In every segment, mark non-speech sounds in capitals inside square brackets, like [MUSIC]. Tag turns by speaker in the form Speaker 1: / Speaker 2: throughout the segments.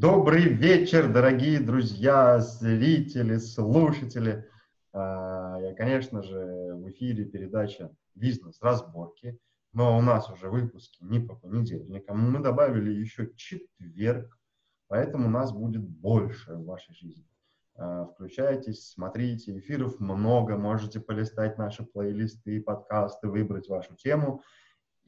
Speaker 1: Добрый вечер, дорогие друзья, зрители, слушатели. А, я, конечно же, в эфире передача «Бизнес-разборки», но у нас уже выпуски не по понедельникам. Мы добавили еще четверг, поэтому у нас будет больше в вашей жизни. А, включайтесь, смотрите, эфиров много, можете полистать наши плейлисты, подкасты, выбрать вашу тему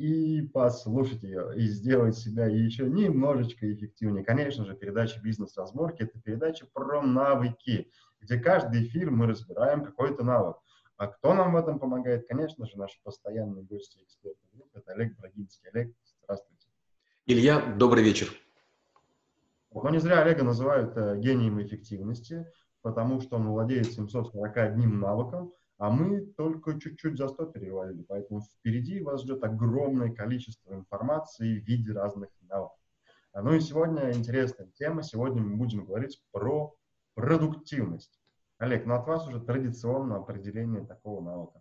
Speaker 1: и послушать ее, и сделать себя еще немножечко эффективнее. Конечно же, передача «Бизнес-разборки» — это передача про навыки, где каждый эфир мы разбираем какой-то навык. А кто нам в этом помогает? Конечно же, наши постоянные гости и эксперты группы. Это Олег Брагинский. Олег, здравствуйте.
Speaker 2: Илья, добрый вечер.
Speaker 1: Но не зря Олега называют э, гением эффективности, потому что он владеет 741 навыком, а мы только чуть-чуть за 100 перевалили, поэтому впереди вас ждет огромное количество информации в виде разных навыков. Ну и сегодня интересная тема, сегодня мы будем говорить про продуктивность. Олег, ну от вас уже традиционно определение такого навыка.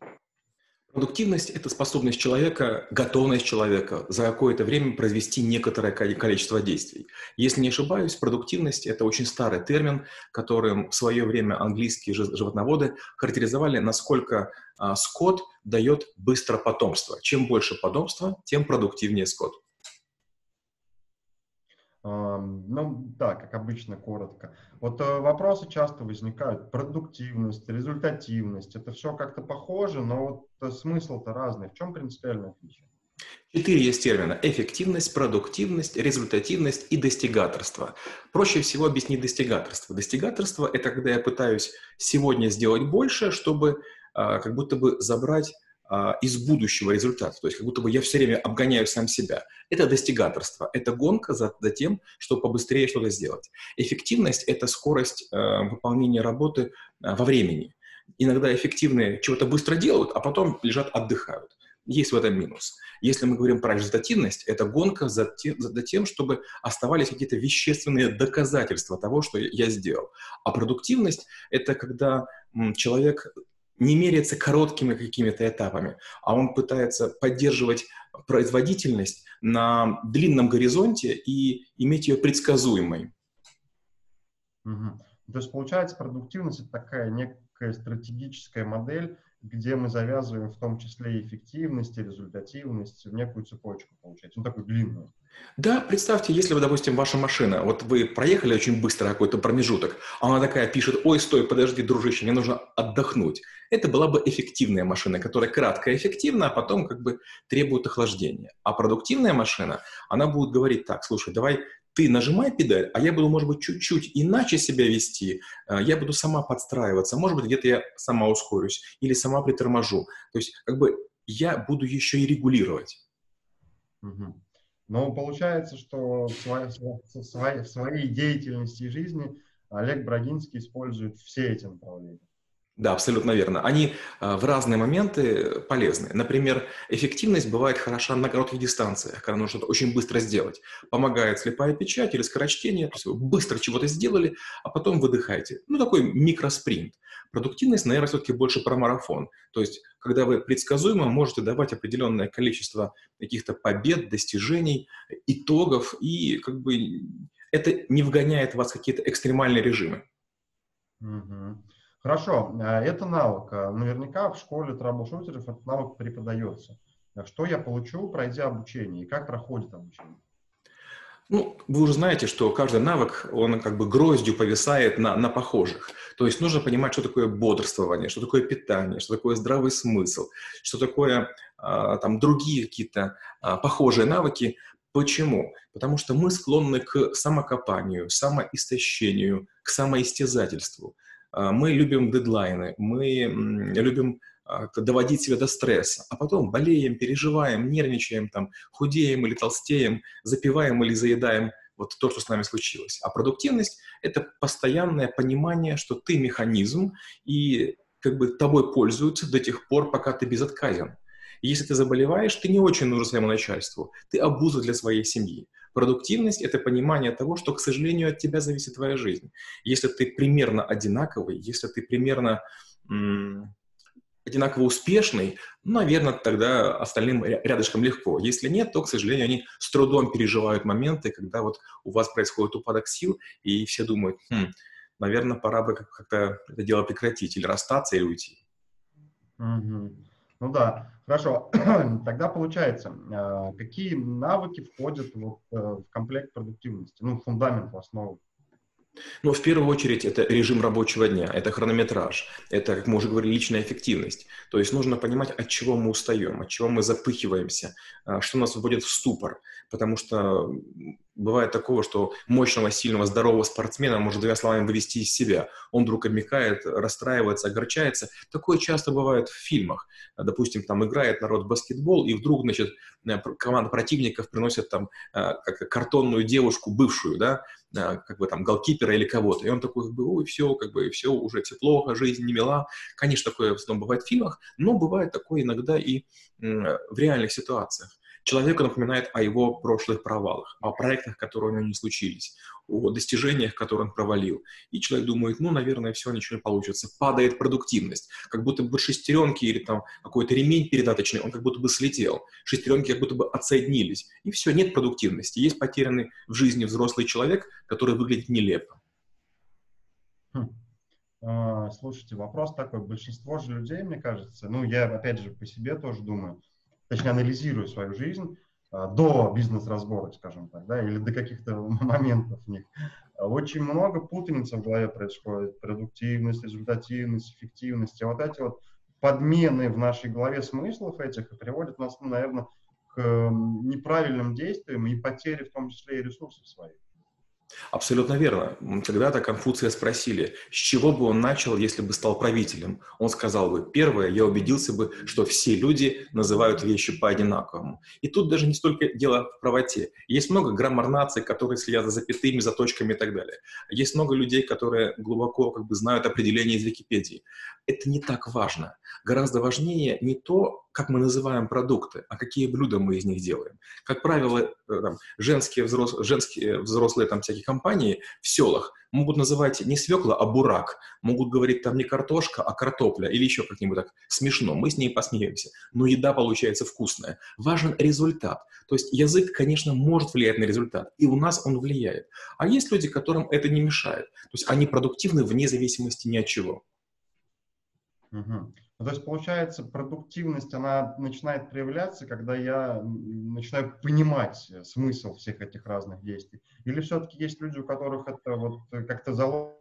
Speaker 2: Продуктивность – это способность человека, готовность человека за какое-то время произвести некоторое количество действий. Если не ошибаюсь, продуктивность – это очень старый термин, которым в свое время английские животноводы характеризовали, насколько а, скот дает быстро потомство. Чем больше потомства, тем продуктивнее скот.
Speaker 1: Ну, да, как обычно, коротко. Вот э, вопросы часто возникают. Продуктивность, результативность. Это все как-то похоже, но вот смысл-то разный. В чем принципиальное отличие?
Speaker 2: Четыре есть термина. Эффективность, продуктивность, результативность и достигаторство. Проще всего объяснить достигаторство. Достигаторство – это когда я пытаюсь сегодня сделать больше, чтобы а, как будто бы забрать из будущего результата. То есть как будто бы я все время обгоняю сам себя. Это достигаторство, это гонка за, за тем, чтобы побыстрее что-то сделать. Эффективность – это скорость э, выполнения работы э, во времени. Иногда эффективные чего-то быстро делают, а потом лежат, отдыхают. Есть в этом минус. Если мы говорим про результативность, это гонка за тем, за тем чтобы оставались какие-то вещественные доказательства того, что я сделал. А продуктивность – это когда человек не меряется короткими какими-то этапами, а он пытается поддерживать производительность на длинном горизонте и иметь ее предсказуемой.
Speaker 1: Угу. То есть, получается, продуктивность – это такая некая стратегическая модель, где мы завязываем в том числе эффективность, и результативность в некую цепочку, получается, ну, такую длинную.
Speaker 2: Да, представьте, если вы, допустим, ваша машина, вот вы проехали очень быстро какой-то промежуток, а она такая пишет, ой, стой, подожди, дружище, мне нужно отдохнуть. Это была бы эффективная машина, которая кратко эффективна, а потом как бы требует охлаждения. А продуктивная машина, она будет говорить так, слушай, давай ты нажимай педаль, а я буду, может быть, чуть-чуть иначе себя вести, э, я буду сама подстраиваться, может быть, где-то я сама ускорюсь или сама приторможу. То есть, как бы, я буду еще и регулировать.
Speaker 1: Угу. Но получается, что в своей, в своей деятельности и жизни Олег Брагинский использует все эти направления.
Speaker 2: Да, абсолютно верно. Они э, в разные моменты полезны. Например, эффективность бывает хороша на коротких дистанциях, когда нужно что-то очень быстро сделать. Помогает слепая печать или скорочтение, то есть вы быстро чего-то сделали, а потом выдыхаете. Ну, такой микроспринт. Продуктивность, наверное, все-таки больше про марафон. То есть, когда вы предсказуемо можете давать определенное количество каких-то побед, достижений, итогов, и как бы это не вгоняет вас в какие-то экстремальные режимы.
Speaker 1: Угу. Хорошо, э, это навык. Э, наверняка в школе трэблшутеров этот навык преподается. Э, что я получу, пройдя обучение, и как проходит обучение?
Speaker 2: Ну, вы уже знаете, что каждый навык, он как бы гроздью повисает на, на похожих. То есть нужно понимать, что такое бодрствование, что такое питание, что такое здравый смысл, что такое а, там другие какие-то а, похожие навыки. Почему? Потому что мы склонны к самокопанию, самоистощению, к самоистязательству. А, мы любим дедлайны, мы любим а, доводить себя до стресса, а потом болеем, переживаем, нервничаем, там, худеем или толстеем, запиваем или заедаем вот то, что с нами случилось. А продуктивность — это постоянное понимание, что ты механизм, и как бы тобой пользуются до тех пор, пока ты безотказен. Если ты заболеваешь, ты не очень нужен своему начальству, ты обуза для своей семьи. Продуктивность – это понимание того, что, к сожалению, от тебя зависит твоя жизнь. Если ты примерно одинаковый, если ты примерно одинаково успешный, наверное, тогда остальным рядышком легко. Если нет, то, к сожалению, они с трудом переживают моменты, когда вот у вас происходит упадок сил, и все думают, хм, наверное, пора бы как-то это дело прекратить, или расстаться, или уйти.
Speaker 1: Угу. Ну да, хорошо. [CLEARS THROAT] Тогда получается, а, какие навыки входят вот э, в комплект продуктивности, ну, фундамент, в основу?
Speaker 2: Ну, в первую очередь, это режим рабочего дня, это хронометраж, это, как мы уже говорили, личная эффективность. То есть нужно понимать, от чего мы устаем, от чего мы запыхиваемся, а, что нас вводит в ступор. Потому что бывает такого, что мощного, сильного, здорового спортсмена может двумя словами вывести из себя. Он вдруг обмекает, расстраивается, огорчается. Такое часто бывает в фильмах. Допустим, там играет народ в баскетбол, и вдруг, значит, э, команда противников приносит там э, как картонную девушку, бывшую, да, э, как бы там голкипера или кого-то. И он такой, как бы, ой, все, как бы, все, уже тепло, жизнь не мила. Конечно, такое в основном бывает в фильмах, но бывает такое иногда и в реальных ситуациях человеку напоминает о его прошлых провалах, о проектах, которые у него не случились, о достижениях, которые он провалил. И человек думает, ну, наверное, все, ничего не получится. Падает продуктивность. Как будто бы шестеренки или там какой-то ремень передаточный, он как будто бы слетел. Шестеренки как будто бы отсоединились. И все, нет продуктивности. Есть потерянный в жизни взрослый человек, который выглядит нелепо.
Speaker 1: Хм. А, слушайте, вопрос такой. Большинство же людей, мне кажется, ну, я, опять же, по себе тоже думаю, точнее, анализирую свою жизнь а, до бизнес-разборок, скажем так, да, или до каких-то [LAUGHS] моментов в них. Очень много путаницы в голове происходит. Продуктивность, результативность, эффективность. И вот эти вот подмены в нашей голове смыслов этих приводят нас, ну, наверное, к неправильным действиям и потере в том числе и ресурсов своих.
Speaker 2: Абсолютно верно. Когда-то Конфуция спросили, с чего бы он начал, если бы стал правителем. Он сказал бы, первое, я убедился бы, что все люди называют вещи по-одинаковому. И тут даже не столько дело в правоте. Есть много граммар-наций, которые следят за запятыми, за точками и так далее. Есть много людей, которые глубоко как бы, знают определение из Википедии. Это не так важно. Гораздо важнее не то, как мы называем продукты, а какие блюда мы из них делаем. Как правило, э, там, женские, взрос, женские взрослые там, всякие компании в селах могут называть не свекла, а бурак. Могут говорить там не картошка, а картопля или еще как-нибудь так смешно. Мы с ней посмеемся. Но еда получается вкусная. Важен результат. То есть язык, конечно, может влиять на результат. И у нас он влияет. А есть люди, которым это не мешает. То есть они продуктивны вне зависимости ни от чего.
Speaker 1: Угу. Ну, то есть, получается, продуктивность, она начинает проявляться, когда я начинаю понимать смысл всех этих разных действий. Или все-таки есть люди, у которых это вот как-то заложено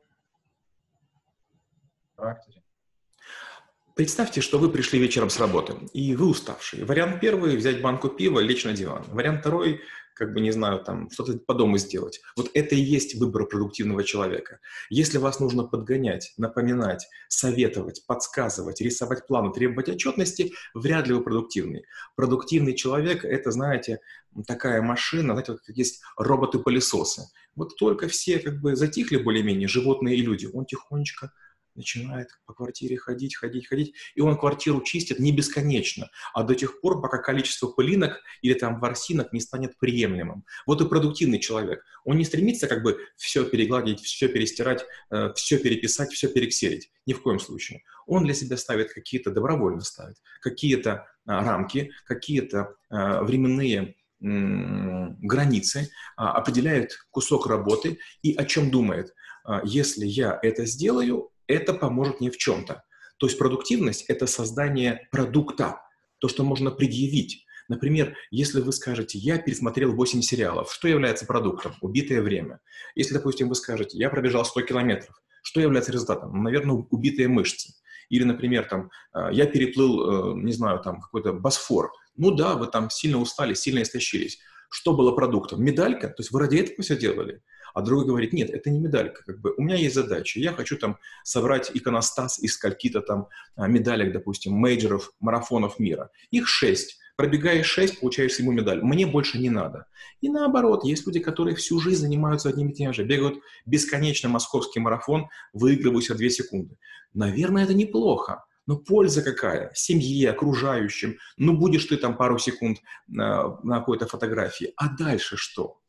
Speaker 1: в характере?
Speaker 2: Представьте, что вы пришли вечером с работы, и вы уставшие. Вариант первый – взять банку пива, лечь на диван. Вариант второй как бы, не знаю, там, что-то по дому сделать. Вот это и есть выбор продуктивного человека. Если вас нужно подгонять, напоминать, советовать, подсказывать, рисовать планы, требовать отчетности, вряд ли вы продуктивный. Продуктивный человек – это, знаете, такая машина, знаете, как есть роботы-пылесосы. Вот только все как бы затихли более-менее, животные и люди, он тихонечко начинает по квартире ходить, ходить, ходить, и он квартиру чистит не бесконечно, а до тех пор, пока количество пылинок или там ворсинок не станет приемлемым. Вот и продуктивный человек. Он не стремится как бы все перегладить, все перестирать, э, все переписать, все перекселить. Ни в коем случае. Он для себя ставит какие-то, добровольно ставит, какие-то а, рамки, какие-то а, временные границы, а, определяет кусок работы и о чем думает. Если я это сделаю, это поможет мне в чем-то. То есть продуктивность – это создание продукта, то, что можно предъявить. Например, если вы скажете, я пересмотрел 8 сериалов, что является продуктом? Убитое время. Если, допустим, вы скажете, я пробежал 100 километров, что является результатом? Ну, наверное, убитые мышцы. Или, например, там, э, я переплыл, э, не знаю, там, какой-то Босфор. Ну да, вы там сильно устали, сильно истощились. Что было продуктом? Медалька? То есть вы ради этого все делали? А другой говорит, нет, это не медалька, как бы у меня есть задача, я хочу там собрать иконостас из скольки-то там а, медалек, допустим, мейджеров, марафонов мира. Их шесть. Пробегаешь шесть, получаешь ему медаль. Мне больше не надо. И наоборот, есть люди, которые всю жизнь занимаются одним и тем же. Бегают бесконечно московский марафон, выигрывают за две секунды. Наверное, это неплохо. Но польза какая? Семье, окружающим. Ну, будешь ты там пару секунд на, на какой-то фотографии. А дальше что?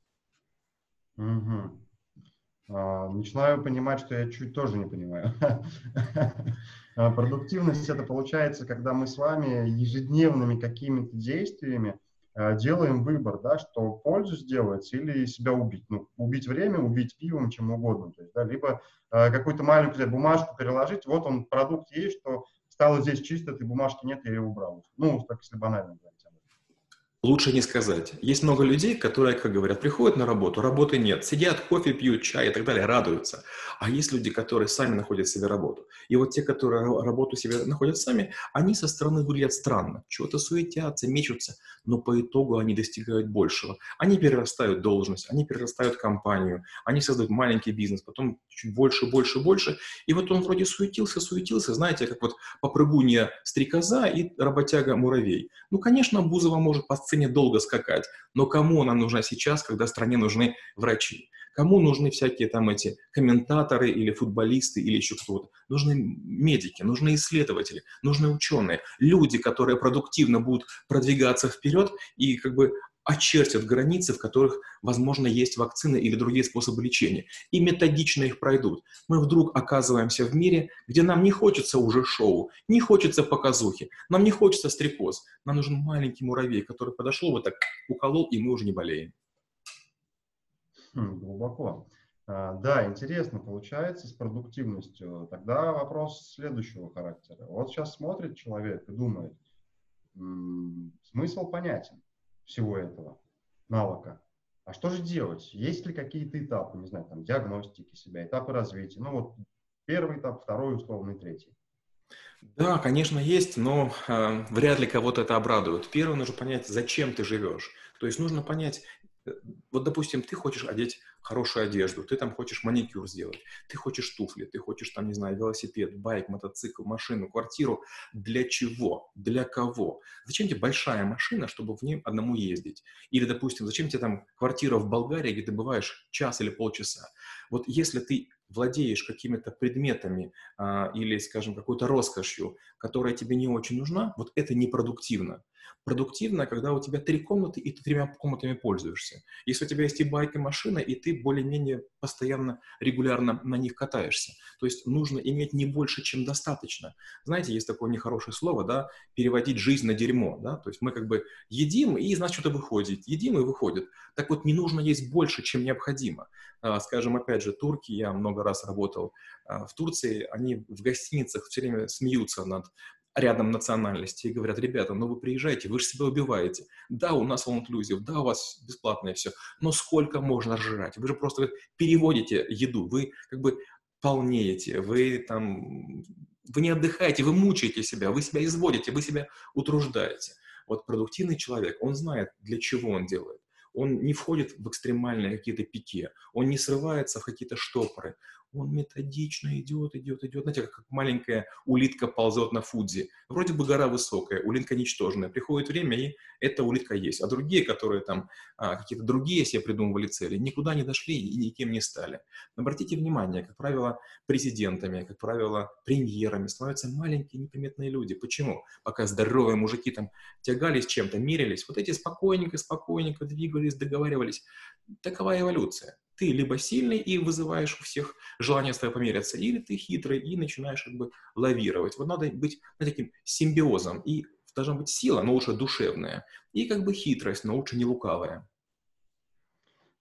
Speaker 1: Угу. начинаю понимать, что я чуть тоже не понимаю. [LAUGHS] А, продуктивность это получается, когда мы с вами ежедневными какими-то действиями а, делаем выбор, да, что пользу сделать или себя убить. Ну, убить время, убить пивом, чем угодно. То есть, да, либо какую-то маленькую бумажку переложить, вот он, продукт есть, что стало здесь чисто, этой бумажки нет, я ее убрал. Ну, так если банально говорить.
Speaker 2: Лучше не сказать. Есть много людей, которые, как говорят, приходят на работу, работы нет, сидят, кофе пьют, чай и так далее, радуются. А есть люди, которые сами находят себе работу. И вот те, которые работу себе находят сами, они со стороны выглядят странно. Чего-то суетятся, мечутся, но по итогу они достигают большего. Они перерастают должность, они перерастают компанию, они создают маленький бизнес, потом чуть больше, больше, больше. И вот он вроде суетился, суетился, знаете, как вот попрыгунья стрекоза и работяга муравей. Ну, конечно, Бузова может сцене долго скакать, но кому она нужна сейчас, когда стране нужны врачи? Кому нужны всякие там эти комментаторы или футболисты или еще кто-то? Нужны медики, нужны исследователи, нужны ученые, люди, которые продуктивно будут продвигаться вперед и как бы очертят границы, в которых, возможно, есть вакцины или другие способы лечения, и методично их пройдут. Мы вдруг оказываемся в мире, где нам не хочется уже шоу, не хочется показухи, нам не хочется стрекоз, нам нужен маленький муравей, который подошел, вот так уколол, и мы уже не болеем.
Speaker 1: Хм, глубоко. А, да, интересно получается с продуктивностью. Тогда вопрос следующего характера. Вот сейчас смотрит человек и думает, смысл понятен всего этого навыка. А что же делать? Есть ли какие-то этапы, не знаю, там, диагностики себя, этапы развития? Ну вот первый этап, второй, условный, третий.
Speaker 2: Да, конечно, есть, но э, вряд ли кого-то это обрадует. Первое, нужно понять, зачем ты живешь. То есть нужно понять, Э, вот, допустим, ты хочешь одеть хорошую одежду, ты там хочешь маникюр сделать, ты хочешь туфли, ты хочешь там, не знаю, велосипед, байк, мотоцикл, машину, квартиру. Для чего? Для кого? Зачем тебе большая машина, чтобы в ней одному ездить? Или, допустим, зачем тебе там квартира в Болгарии, где ты бываешь час или полчаса? Вот если ты владеешь какими-то предметами а, или, скажем, какой-то роскошью, которая тебе не очень нужна, вот это непродуктивно. Продуктивно, когда у тебя три комнаты, и ты тремя комнатами пользуешься. Если у тебя есть и байк, и машина, и ты более-менее постоянно, регулярно на них катаешься. То есть нужно иметь не больше, чем достаточно. Знаете, есть такое нехорошее слово, да, переводить жизнь на дерьмо, да, то есть мы как бы едим, и, значит, что-то выходит, едим и выходит. Так вот, не нужно есть больше, чем необходимо. А, скажем, опять же, турки, я много раз работал а, в Турции, они в гостиницах все время смеются над рядом национальности и говорят, ребята, ну вы приезжаете, вы же себя убиваете. Да, у нас all inclusive, да, у вас бесплатное все, но сколько можно жрать? Вы же просто переводите еду, вы как бы полнеете, вы там, вы не отдыхаете, вы мучаете себя, вы себя изводите, вы себя утруждаете. Вот продуктивный человек, он знает, для чего он делает он не входит в экстремальные какие-то пике, он не срывается в какие-то штопоры, он методично идет, идет, идет. Знаете, как маленькая улитка ползет на фудзе. Вроде бы гора высокая, улитка ничтожная. Приходит время, и эта улитка есть. А другие, которые там а, какие-то другие себе придумывали цели, никуда не дошли и никем не стали. обратите внимание, как правило, президентами, как правило, премьерами становятся маленькие неприметные люди. Почему? Пока здоровые мужики там тягались чем-то, мерились, вот эти спокойненько-спокойненько двигались, договаривались. Такова эволюция ты либо сильный и вызываешь у всех желание с тобой помериться, или ты хитрый и начинаешь как бы лавировать. Вот надо быть ну, таким симбиозом. И должна быть сила, но лучше душевная, и как бы хитрость, но лучше не лукавая.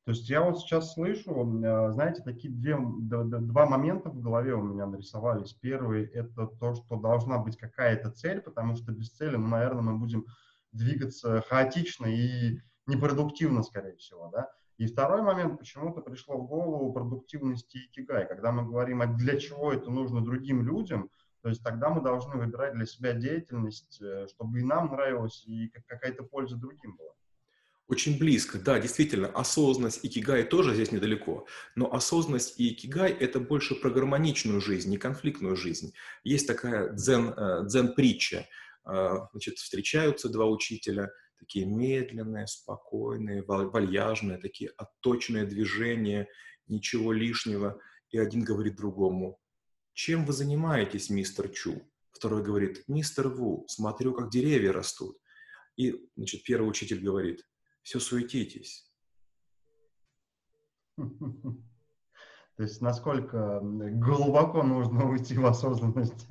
Speaker 1: То есть я вот сейчас слышу, э, знаете, такие две, два момента в голове у меня нарисовались. Первый – это то, что должна быть какая-то цель, потому что без цели, ну, наверное, мы будем двигаться хаотично и непродуктивно, скорее всего, да. И второй момент, почему-то пришло в голову продуктивности и кигай. Когда мы говорим, а для чего это нужно другим людям, то есть тогда мы должны выбирать для себя деятельность, э, чтобы и нам нравилось, и какая-то польза другим была.
Speaker 2: Очень близко, да, действительно, осознанность и кигай тоже здесь недалеко. Но осознанность и кигай – это больше про гармоничную жизнь, не конфликтную жизнь. Есть такая дзен, э, дзен-притча. Э, значит, встречаются два учителя – такие медленные, спокойные, вальяжные, такие отточенные движения, ничего лишнего. И один говорит другому, чем вы занимаетесь, мистер Чу? Второй говорит, мистер Ву, смотрю, как деревья растут. И, значит, первый учитель говорит, все суетитесь. [LAUGHS]
Speaker 1: То есть насколько глубоко нужно уйти в осознанность.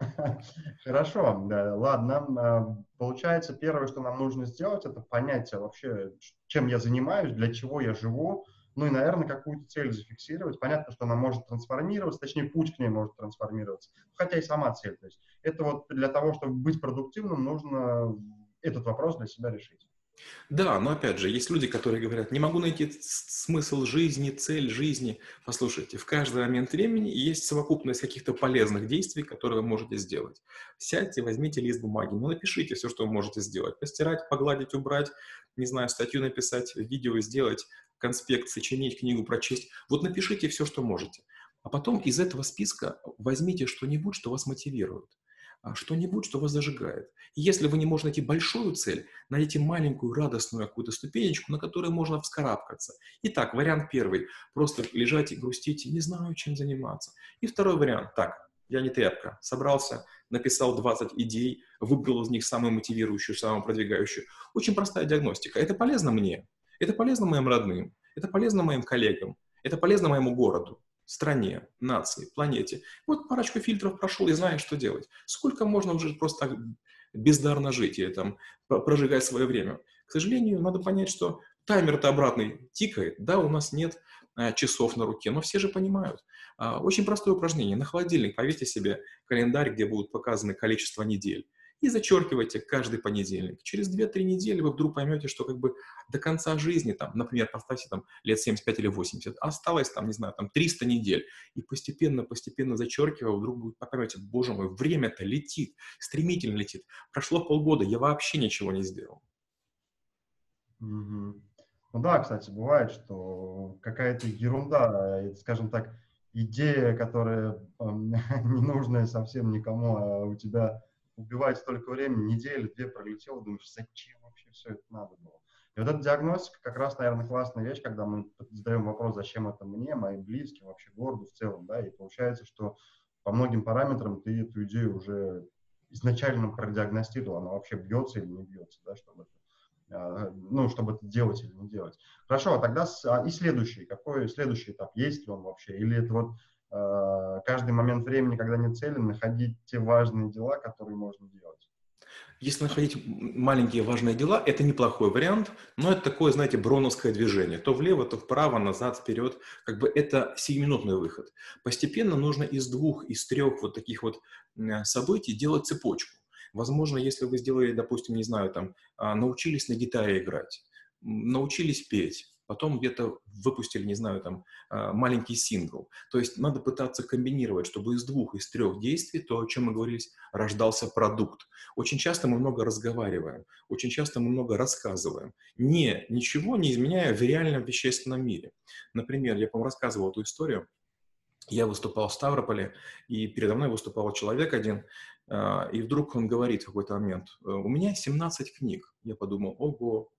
Speaker 1: [LAUGHS] Хорошо, да, ладно. А, получается, первое, что нам нужно сделать, это понять вообще, чем я занимаюсь, для чего я живу, ну и, наверное, какую-то цель зафиксировать. Понятно, что она может трансформироваться, точнее, путь к ней может трансформироваться, хотя и сама цель. То есть это вот для того, чтобы быть продуктивным, нужно этот вопрос для себя решить.
Speaker 2: Да, но опять же, есть люди, которые говорят, не могу найти смысл жизни, цель жизни. Послушайте, в каждый момент времени есть совокупность каких-то полезных действий, которые вы можете сделать. Сядьте, возьмите лист бумаги, ну напишите все, что вы можете сделать. Постирать, погладить, убрать, не знаю, статью написать, видео сделать, конспект сочинить, книгу прочесть. Вот напишите все, что можете. А потом из этого списка возьмите что-нибудь, что вас мотивирует. А, что-нибудь, что вас зажигает. И если вы не можете найти большую цель, найдите маленькую радостную какую-то ступенечку, на которой можно вскарабкаться. Итак, вариант первый. Просто лежать и грустить, не знаю, чем заниматься. И второй вариант. Так, я не тряпка. Собрался, написал 20 идей, выбрал из них самую мотивирующую, самую продвигающую. Очень простая диагностика. Это полезно мне, это полезно моим родным, это полезно моим коллегам, это полезно моему городу стране, нации, планете. Вот парочку фильтров прошел и знаешь, что делать. Сколько можно уже просто так бездарно жить или там прожигать свое время? К сожалению, надо понять, что таймер-то обратный тикает, да, у нас нет а, часов на руке, но все же понимают. А, очень простое упражнение. На холодильник повесьте себе календарь, где будут показаны количество недель и зачеркивайте каждый понедельник. Через 2-3 недели вы вдруг поймете, что как бы до конца жизни, там, например, поставьте там лет 75 или 80, осталось там, не знаю, там 300 недель. И постепенно, постепенно зачеркивая, вдруг вы поймете, боже мой, время-то летит, стремительно летит. Прошло полгода, я вообще ничего не сделал.
Speaker 1: Mm-hmm. Ну да, кстати, бывает, что какая-то ерунда, э, скажем так, идея, которая [LAUGHS] э, ненужная совсем никому, а у тебя убивать столько времени, неделю, две пролетело, думаешь, зачем вообще все это надо было? И вот эта диагностика как раз, наверное, классная вещь, когда мы задаем вопрос, зачем это мне, моим близким, вообще городу в целом, да, и получается, что по многим параметрам ты эту идею уже изначально продиагностировал, она вообще бьется или не бьется, да, чтобы это, а, ну, чтобы это делать или не делать. Хорошо, а тогда а, и следующий, какой следующий этап, есть ли он вообще, или это вот каждый момент времени, когда нет цели, находить те важные дела, которые можно делать.
Speaker 2: Если находить маленькие важные дела, это неплохой вариант, но это такое, знаете, броновское движение. То влево, то вправо, назад, вперед. Как бы это сиюминутный выход. Постепенно нужно из двух, из трех вот таких вот событий делать цепочку. Возможно, если вы сделали, допустим, не знаю, там, а, научились на гитаре играть, научились петь, потом где-то выпустили, не знаю, там, а, маленький сингл. То есть надо пытаться комбинировать, чтобы из двух, из трех действий, то, о чем мы говорили, рождался продукт. Очень часто мы много разговариваем, очень часто мы много рассказываем, не, ничего не изменяя в реальном вещественном мире. Например, я, по-моему, рассказывал эту историю, я выступал в Ставрополе, и передо мной выступал человек один, а, и вдруг он говорит в какой-то момент, у меня 17 книг. Я подумал, ого,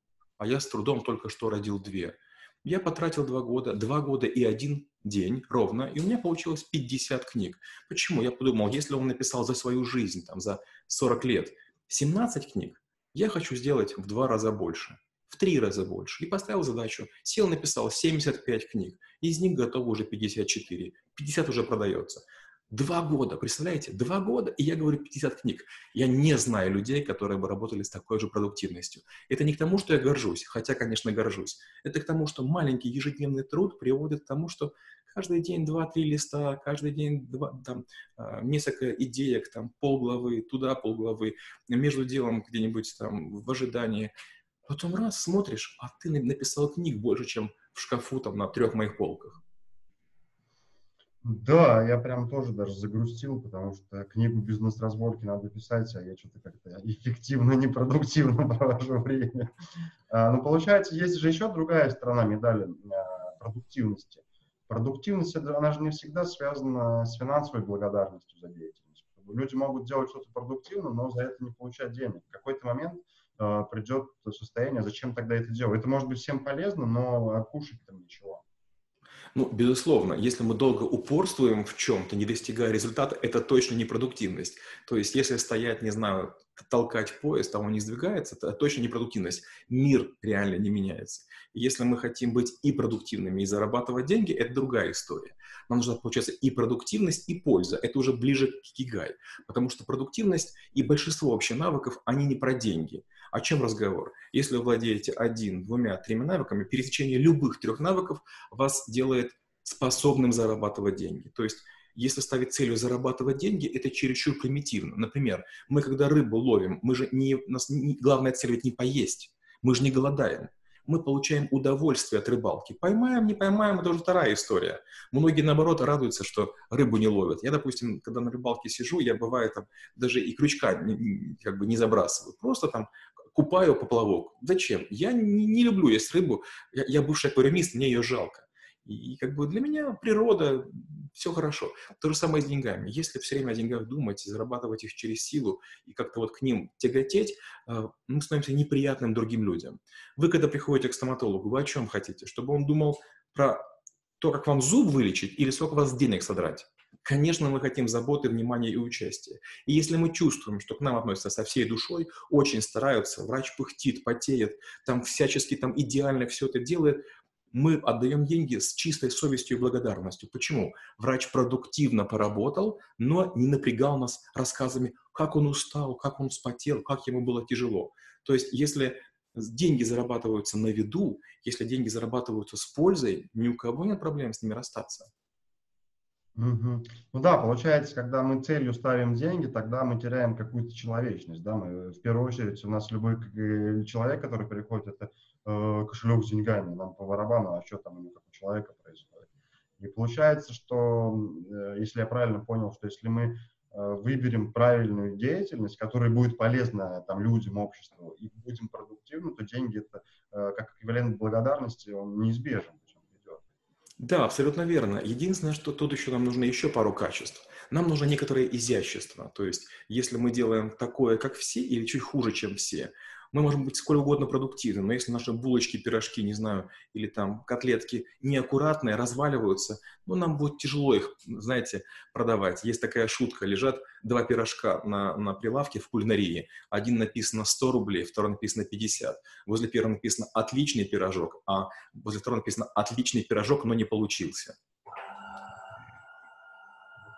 Speaker 2: а я с трудом только что родил две. Я потратил два года, два года и один день ровно, и у меня получилось 50 книг. Почему? Я подумал, если он написал за свою жизнь, там, за 40 лет, 17 книг, я хочу сделать в два раза больше, в три раза больше. И поставил задачу, сел, написал 75 книг, из них готово уже 54, 50 уже продается. Два года, представляете? Два года, и я говорю 50 книг. Я не знаю людей, которые бы работали с такой же продуктивностью. Это не к тому, что я горжусь, хотя, конечно, горжусь. Это к тому, что маленький ежедневный труд приводит к тому, что каждый день два-три листа, каждый день два, там, а, несколько идеек, там, полглавы, туда полглавы, между делом где-нибудь там в ожидании. Потом раз смотришь, а ты написал книг больше, чем в шкафу там на трех моих полках.
Speaker 1: Да, я прям тоже даже загрустил, потому что книгу бизнес-разборки надо писать, а я что-то как-то эффективно, [LAUGHS] непродуктивно провожу время. А, но получается, есть же еще другая сторона медали а, продуктивности. Продуктивность, она же не всегда связана с финансовой благодарностью за деятельность. Люди могут делать что-то продуктивно, но за это не получать денег. В какой-то момент э, придет состояние, зачем тогда это делать. Это может быть всем полезно, но кушать там ничего.
Speaker 2: Ну, безусловно, если мы долго упорствуем в чем-то, не достигая результата, это точно не продуктивность. То есть, если стоять, не знаю, толкать поезд, а он не сдвигается, это точно не продуктивность. Мир реально не меняется. Если мы хотим быть и продуктивными, и зарабатывать деньги, это другая история. Нам нужна, получается, и продуктивность, и польза. Это уже ближе к кигай. Потому что продуктивность и большинство вообще навыков, они не про деньги. О чем разговор? Если вы владеете один, двумя, тремя навыками, пересечение любых трех навыков вас делает способным зарабатывать деньги. То есть если ставить целью зарабатывать деньги, это чересчур примитивно. Например, мы когда рыбу ловим, мы же не, нас не, главная цель ведь не поесть, мы же не голодаем. Мы получаем удовольствие от рыбалки. Поймаем, не поймаем, это уже вторая история. Многие, наоборот, радуются, что рыбу не ловят. Я, допустим, когда на рыбалке сижу, я, бывает, там, даже и крючка как бы не забрасываю. Просто там купаю поплавок. Зачем? Я не, не люблю есть рыбу. Я, я бывший аквариумист, мне ее жалко. И, и как бы для меня природа, все хорошо. То же самое с деньгами. Если все время о деньгах думать, зарабатывать их через силу и как-то вот к ним тяготеть, э, мы становимся неприятным другим людям. Вы, когда приходите к стоматологу, вы о чем хотите? Чтобы он думал про то, как вам зуб вылечить или сколько вас денег содрать? Конечно, мы хотим заботы, внимания и участия. И если мы чувствуем, что к нам относятся со всей душой, очень стараются, врач пыхтит, потеет, там всячески там идеально все это делает, мы отдаем деньги с чистой совестью и благодарностью. Почему? Врач продуктивно поработал, но не напрягал нас рассказами, как он устал, как он спотел, как ему было тяжело. То есть, если деньги зарабатываются на виду, если деньги зарабатываются с пользой, ни у кого нет проблем с ними расстаться.
Speaker 1: Угу. Ну да, получается, когда мы целью ставим деньги, тогда мы теряем какую-то человечность. Да? Мы, в первую очередь у нас любой человек, который приходит, это э, кошелек с деньгами, нам по барабану, а что там как у человека происходит. И получается, что, э, если я правильно понял, что если мы э, выберем правильную деятельность, которая будет полезна там, людям, обществу, и будем продуктивны, то деньги это э, как эквивалент благодарности, он неизбежен.
Speaker 2: Да, абсолютно верно. Единственное, что тут еще нам нужно еще пару качеств. Нам нужно некоторое изящество. То есть, если мы делаем такое, как все, или чуть хуже, чем все, мы можем быть сколь угодно продуктивны, но если наши булочки, пирожки, не знаю, или там котлетки неаккуратные, разваливаются, ну, нам будет тяжело их, знаете, продавать. Есть такая шутка, лежат два пирожка на, на прилавке в кулинарии. Один написано 100 рублей, второй написано 50. Возле первого написано «отличный пирожок», а возле второго написано «отличный пирожок, но не получился».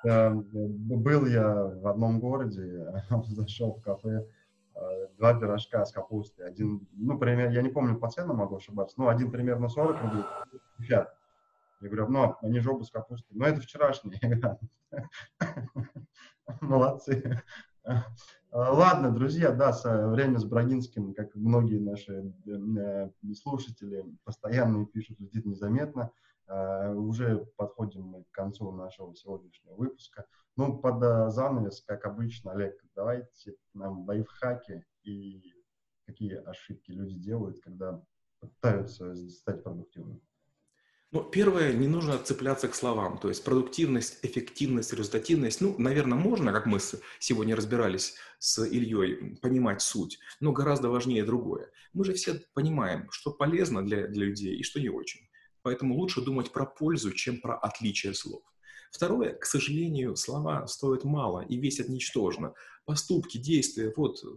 Speaker 1: Был я в одном городе, [LAUGHS] зашел в кафе, два пирожка с капустой. Один, ну, пример, я не помню по ценам, могу ошибаться, но один примерно 40 рублей, 50. Я говорю, ну, они же оба с капустой. Но это вчерашний. [LAUGHS] Молодцы. Э, ладно, друзья, да, время с Брагинским, как многие наши э, слушатели постоянно пишут, летит незаметно. Уже подходим к концу нашего сегодняшнего выпуска. Ну, под э, занавес, как обычно, Олег, давайте нам лайфхаки и какие ошибки люди делают, когда пытаются стать продуктивными.
Speaker 2: Ну, первое, не нужно цепляться к словам. То есть продуктивность, эффективность, результативность, ну, наверное, можно, как мы сегодня разбирались с Ильей, понимать суть, но гораздо важнее другое. Мы же все понимаем, что полезно для, для людей и что не очень. Поэтому лучше думать про пользу, чем про отличие слов. Второе, к сожалению, слова стоят мало и весят ничтожно. Поступки, действия, вот э,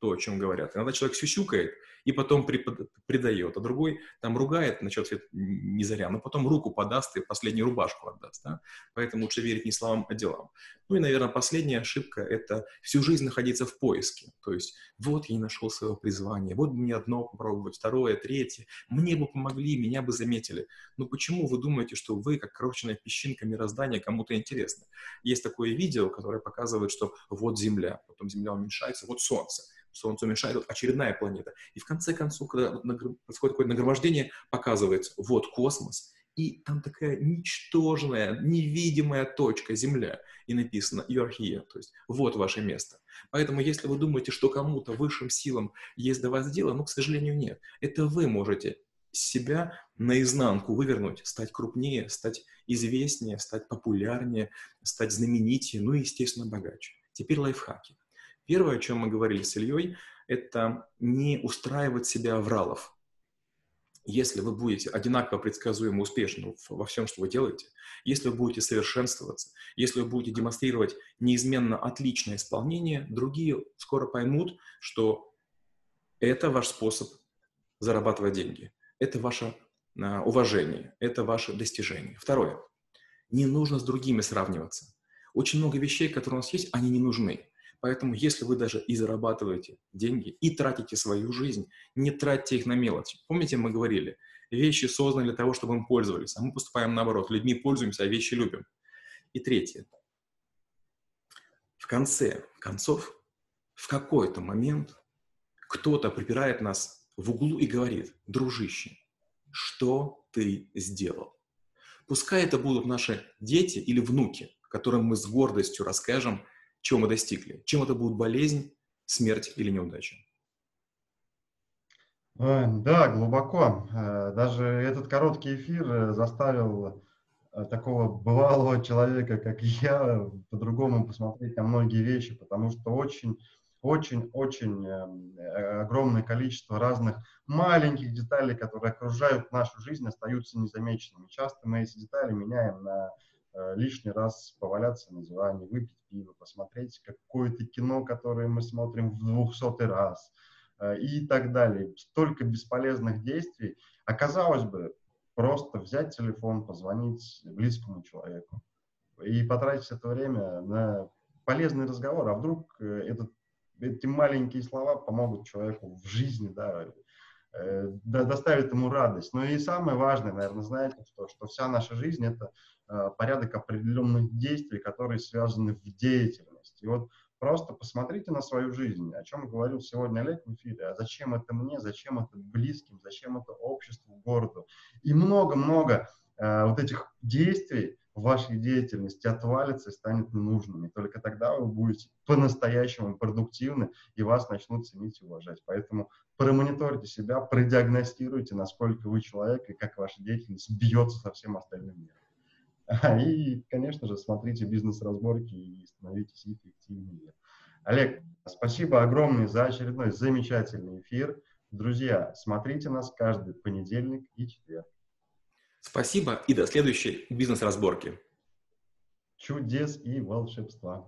Speaker 2: то, о чем говорят. Иногда человек сюсюкает и потом предает, а другой там ругает, насчет не заря, но потом руку подаст и последнюю рубашку отдаст. Да? Поэтому лучше верить не словам, а делам. Ну и, наверное, последняя ошибка – это всю жизнь находиться в поиске. То есть вот я не нашел своего призвания, вот мне одно попробовать, второе, третье. Мне бы помогли, меня бы заметили. Но почему вы думаете, что вы, как крошечная песчинка мироздания, кому-то интересны? Есть такое видео, которое показывает, что вот Земля, потом Земля уменьшается, вот Солнце – Солнцу мешает очередная планета. И в конце концов, когда происходит такое нагромождение, показывается, вот космос, и там такая ничтожная, невидимая точка Земля, и написано «You're here», то есть «Вот ваше место». Поэтому, если вы думаете, что кому-то, высшим силам есть до вас дело, ну, к сожалению, нет. Это вы можете себя наизнанку вывернуть, стать крупнее, стать известнее, стать популярнее, стать знаменитее, ну и, естественно, богаче. Теперь лайфхаки. Первое, о чем мы говорили с Ильей, это не устраивать себя авралов. если вы будете одинаково предсказуемо успешны во всем, что вы делаете, если вы будете совершенствоваться, если вы будете демонстрировать неизменно отличное исполнение, другие скоро поймут, что это ваш способ зарабатывать деньги, это ваше а, уважение, это ваше достижение. Второе. Не нужно с другими сравниваться. Очень много вещей, которые у нас есть, они не нужны. Поэтому, если вы даже и зарабатываете деньги, и тратите свою жизнь, не тратьте их на мелочи. Помните, мы говорили, вещи созданы для того, чтобы им пользовались, а мы поступаем наоборот. Людьми пользуемся, а вещи любим. И третье. В конце концов, в какой-то момент кто-то припирает нас в углу и говорит, дружище, что ты сделал? Пускай это будут наши дети или внуки, которым мы с гордостью расскажем – чего мы достигли. Чем это будет болезнь, смерть или неудача?
Speaker 1: Да, глубоко. Э, даже этот короткий эфир э, заставил э, такого бывалого человека, как я, по-другому посмотреть на многие вещи, потому что очень, очень, очень огромное количество разных маленьких деталей, которые окружают нашу жизнь, остаются незамеченными. Часто мы эти детали меняем на лишний раз поваляться на диване, выпить пиво, посмотреть какое-то кино, которое мы смотрим в двухсотый раз э, и так далее. Столько бесполезных действий. Оказалось бы, просто взять телефон, позвонить близкому человеку и потратить это время на полезный разговор. А вдруг э, этот, эти маленькие слова помогут человеку в жизни, да, э, доставит ему радость. Но и самое важное, наверное, знаете, что, что вся наша жизнь – это Э, порядок определенных действий, которые связаны в деятельности. И вот просто посмотрите на свою жизнь, о чем говорил сегодня Олег в эфире, а зачем это мне, зачем это близким, зачем это обществу, городу. И много-много э, вот этих действий в вашей деятельности отвалится и станет ненужным. И только тогда вы будете по-настоящему продуктивны, и вас начнут ценить и уважать. Поэтому промониторьте себя, продиагностируйте, насколько вы человек и как ваша деятельность бьется со всем остальным миром. [LAUGHS] И, конечно же, смотрите бизнес-разборки и становитесь эффективнее. Олег, спасибо огромное за очередной замечательный эфир. Друзья, смотрите нас каждый понедельник и четверг.
Speaker 2: Спасибо и до следующей бизнес-разборки.
Speaker 1: Чудес и волшебства.